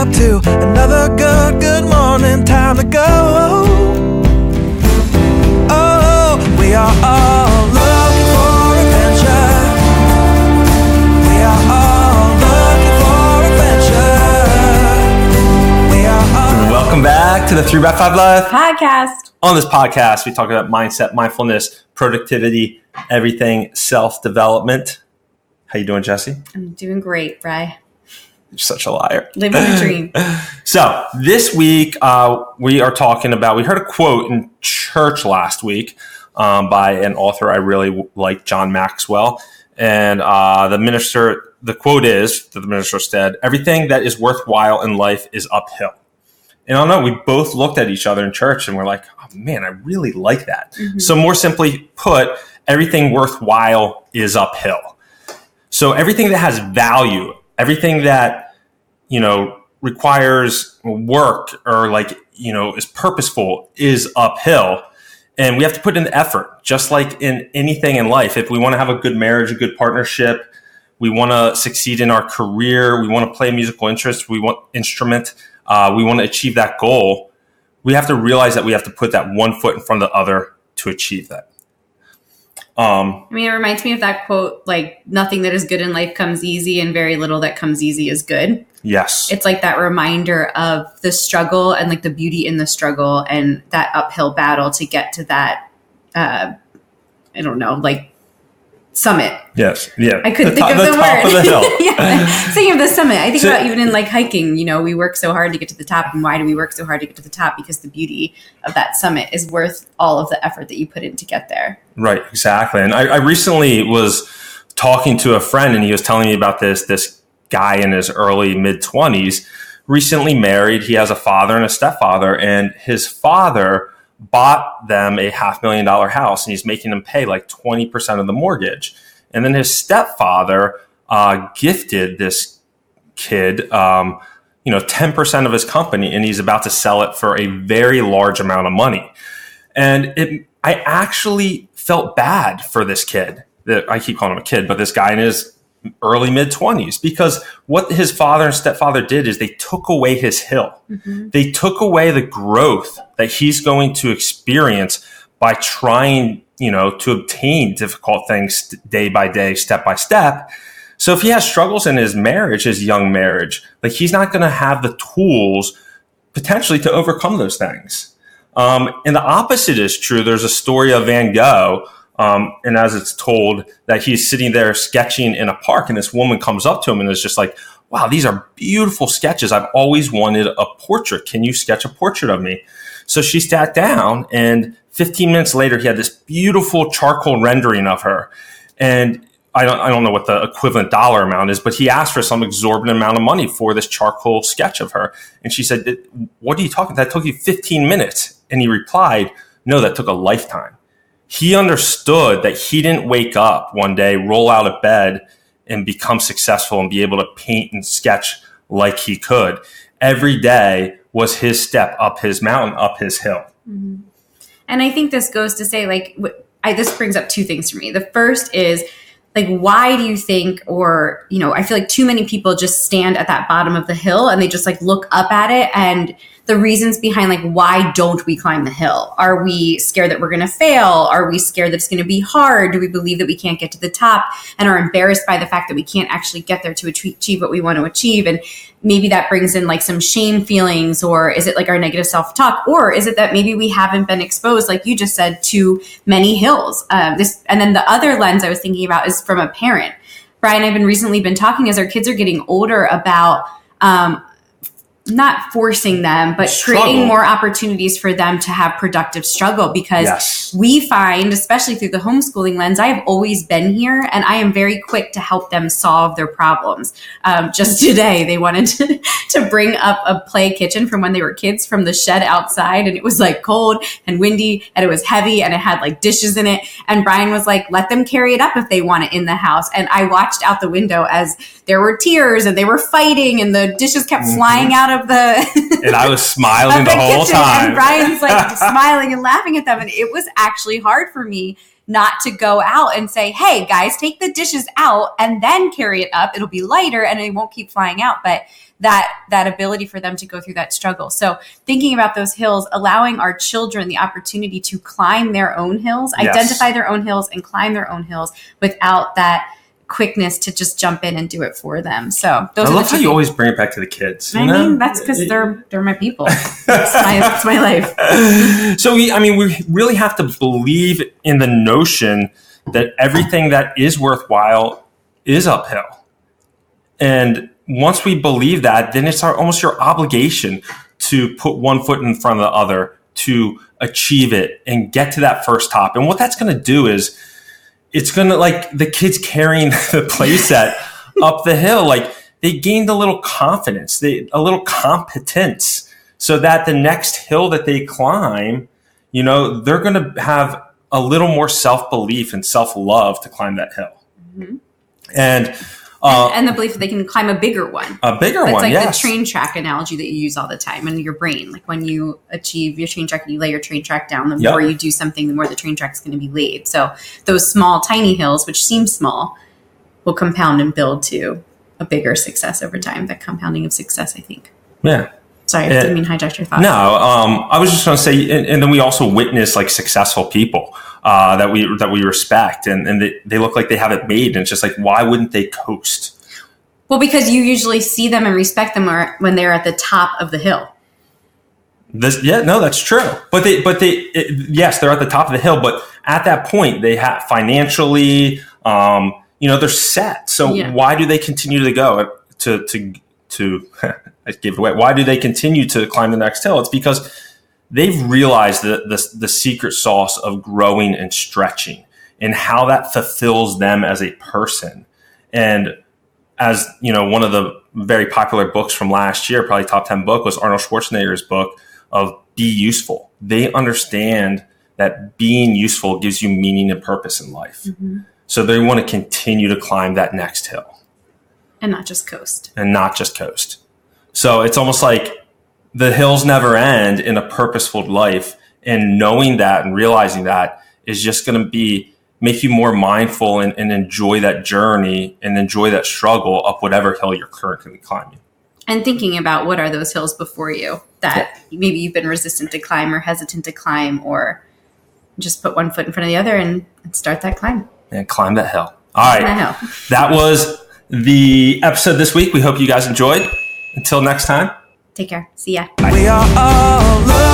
up to another good, good morning. Time to go. Oh, we are all looking for adventure. We are all looking for adventure. We are all. Welcome back to the 3x5 Life. podcast. On this podcast, we talk about mindset, mindfulness, productivity, everything self-development. How you doing, Jessie? I'm doing great, Bry. You're such a liar. Living the dream. So this week uh, we are talking about. We heard a quote in church last week um, by an author I really like, John Maxwell, and uh, the minister. The quote is that the minister said, "Everything that is worthwhile in life is uphill." And I don't know. We both looked at each other in church and we're like, "Oh man, I really like that." So more simply put, everything worthwhile is uphill. So everything that has value, everything that you know requires work or like you know is purposeful is uphill. And we have to put in the effort just like in anything in life. If we want to have a good marriage a good partnership we want to succeed in our career we want to play musical interest we want instrument uh, we want to achieve that goal we have to realize that we have to put that one foot in front of the other to achieve that um, I mean, it reminds me of that quote like, nothing that is good in life comes easy, and very little that comes easy is good. yes It's like that reminder of the struggle and like the beauty in the struggle and that uphill battle to get to that, uh, I don't know, like summit. yes yeah I couldn't The think top- of the, the word. of the hill yeah. Thinking of the summit. I think So- about even in like hiking, you know, we work so hard to get to the top. And why do we work so hard to get to the top? Because the beauty of that summit is worth all of the effort that you put in to get there. Right, exactly. And I, I recently was talking to a friend, and he was telling me about this this guy in his early mid twenties, recently married. He has a father and a stepfather, and his father bought them a half million dollar house, and he's making them pay like twenty percent of the mortgage. And then his stepfather uh, gifted this kid. Um, you know, 10% of his company, and he's about to sell it for a very large amount of money and it I actually felt bad for this kid. That I keep calling him a kid, but this guy in his early mid twenties because what his father and stepfather did is they took away his hill. They took away the growth that he's going to experience by trying, you know, to obtain difficult things day by day, step by step. So if he has struggles in his marriage, his young marriage, like he's not going to have the tools potentially to overcome those things. Um, and the opposite is true. There's a story of Van Gogh, um, and as it's told, that he's sitting there sketching in a park, and this woman comes up to him and is just like, "Wow, these are beautiful sketches. I've always wanted a portrait. Can you sketch a portrait of me?" So she sat down, and 15 minutes later, he had this beautiful charcoal rendering of her, and I don't, I don't know what the equivalent dollar amount is, but he asked for some exorbitant amount of money for this charcoal sketch of her. And she said, What are you talking? That took you 15 minutes. And he replied, No, that took a lifetime. He understood that he didn't wake up one day, roll out of bed, and become successful and be able to paint and sketch like he could. Every day was his step up his mountain, up his hill. Mm-hmm. And I think this goes to say, like, I, this brings up two things for me. The first is, like, why do you think, or, you know, I feel like too many people just stand at that bottom of the hill and they just like look up at it. And the reasons behind like why don't we climb the hill? Are we scared that we're going to fail? Are we scared that it's going to be hard? Do we believe that we can't get to the top and are embarrassed by the fact that we can't actually get there to achieve what we want to achieve? And maybe that brings in like some shame feelings or is it like our negative self-talk? Or is it that maybe we haven't been exposed like you just said to many hills? Um, this and then the other lens i was thinking about is from a parent. Bryan i've been recently been talking as our kids are getting older about um, not forcing them, but Struggle. creating more opportunities for them to have productive struggle because Yes. we find, especially through the homeschooling lens, I have always been here and I am very quick to help them solve their problems. Um, just today, they wanted to, to bring up a play kitchen from when they were kids from the shed outside and it was like cold and windy and it was heavy and it had like dishes in it. And Bryan was like, let them carry it up if they want it in the house. And I watched out the window as there were tears and they were fighting and the dishes kept flying out of the And I was smiling of the whole time. And Bryan's like smiling and laughing at them. And it was actually hard for me not to go out and say, hey, guys, take the dishes out and then carry it up. It'll be lighter and it won't keep flying out. But that that ability for them to go through that struggle. So thinking about those hills, allowing our children the opportunity to climb their own hills, Yes. identify their own hills and climb their own hills without that quickness to just jump in and do it for them. So those I are love how you always bring it back to the kids. I know? mean, that's because they're they're my people. That's my my life. so we, I mean, we really have to believe in the notion that everything that is worthwhile is uphill. And once we believe that, then it's our, almost your obligation to put one foot in front of the other to achieve it and get to that first top. And what that's going to do is it's going to like the kids carrying the playset up the hill, like they gained a little confidence, they, a little competence so that the next hill that they climb, you know, they're going to have a little more self belief and self love to climb that hill. Mhm. And uh, and the belief that they can climb a bigger one. a bigger That's one, like yes. the train track analogy that you use all the time in your brain. Like when you achieve your train track and you lay your train track down, the Yep. more you do something, the more the train track is going to be laid. So those small, tiny hills, which seem small, will compound and build to a bigger success over time. That compounding of success, I think. yeah. Sorry, I didn't mean hijack your thoughts. No, um, I was just going to say, and, and then we also witness like successful people uh, that we that we respect, and, and they, they look like they have it made, and it's just like, why wouldn't they coast? Well, because you usually see them and respect them when they're at the top of the hill. This, yeah, no, that's true. But they, but they, it, yes, they're at the top of the hill. But at that point, they have financially, um, you know, they're set. So Yeah. why do they continue to go to to to? I gave away. Why do they continue to climb the next hill? It's because they've realized the the, the secret sauce of growing and stretching and how that fulfills them as a person. And as you know, one of the very popular books from last year, probably top 10 book, was Arnold Schwarzenegger's book of Be Useful. They understand that being useful gives you meaning and purpose in life. Mm-hmm. So they want to continue to climb that next hill And not just coast. and not just coast. So it's almost like the hills never end in a purposeful life. And knowing that and realizing that is just going to be make you more mindful and, and enjoy that journey and enjoy that struggle up whatever hill you're currently climbing. And thinking about what are those hills before you that maybe you've been resistant to climb or hesitant to climb, or just put one foot in front of the other and, and start that climb. and climb that hill. All right. That hill. That was the episode this week. We hope you guys enjoyed. Until next time. Take care. See ya. Lovers.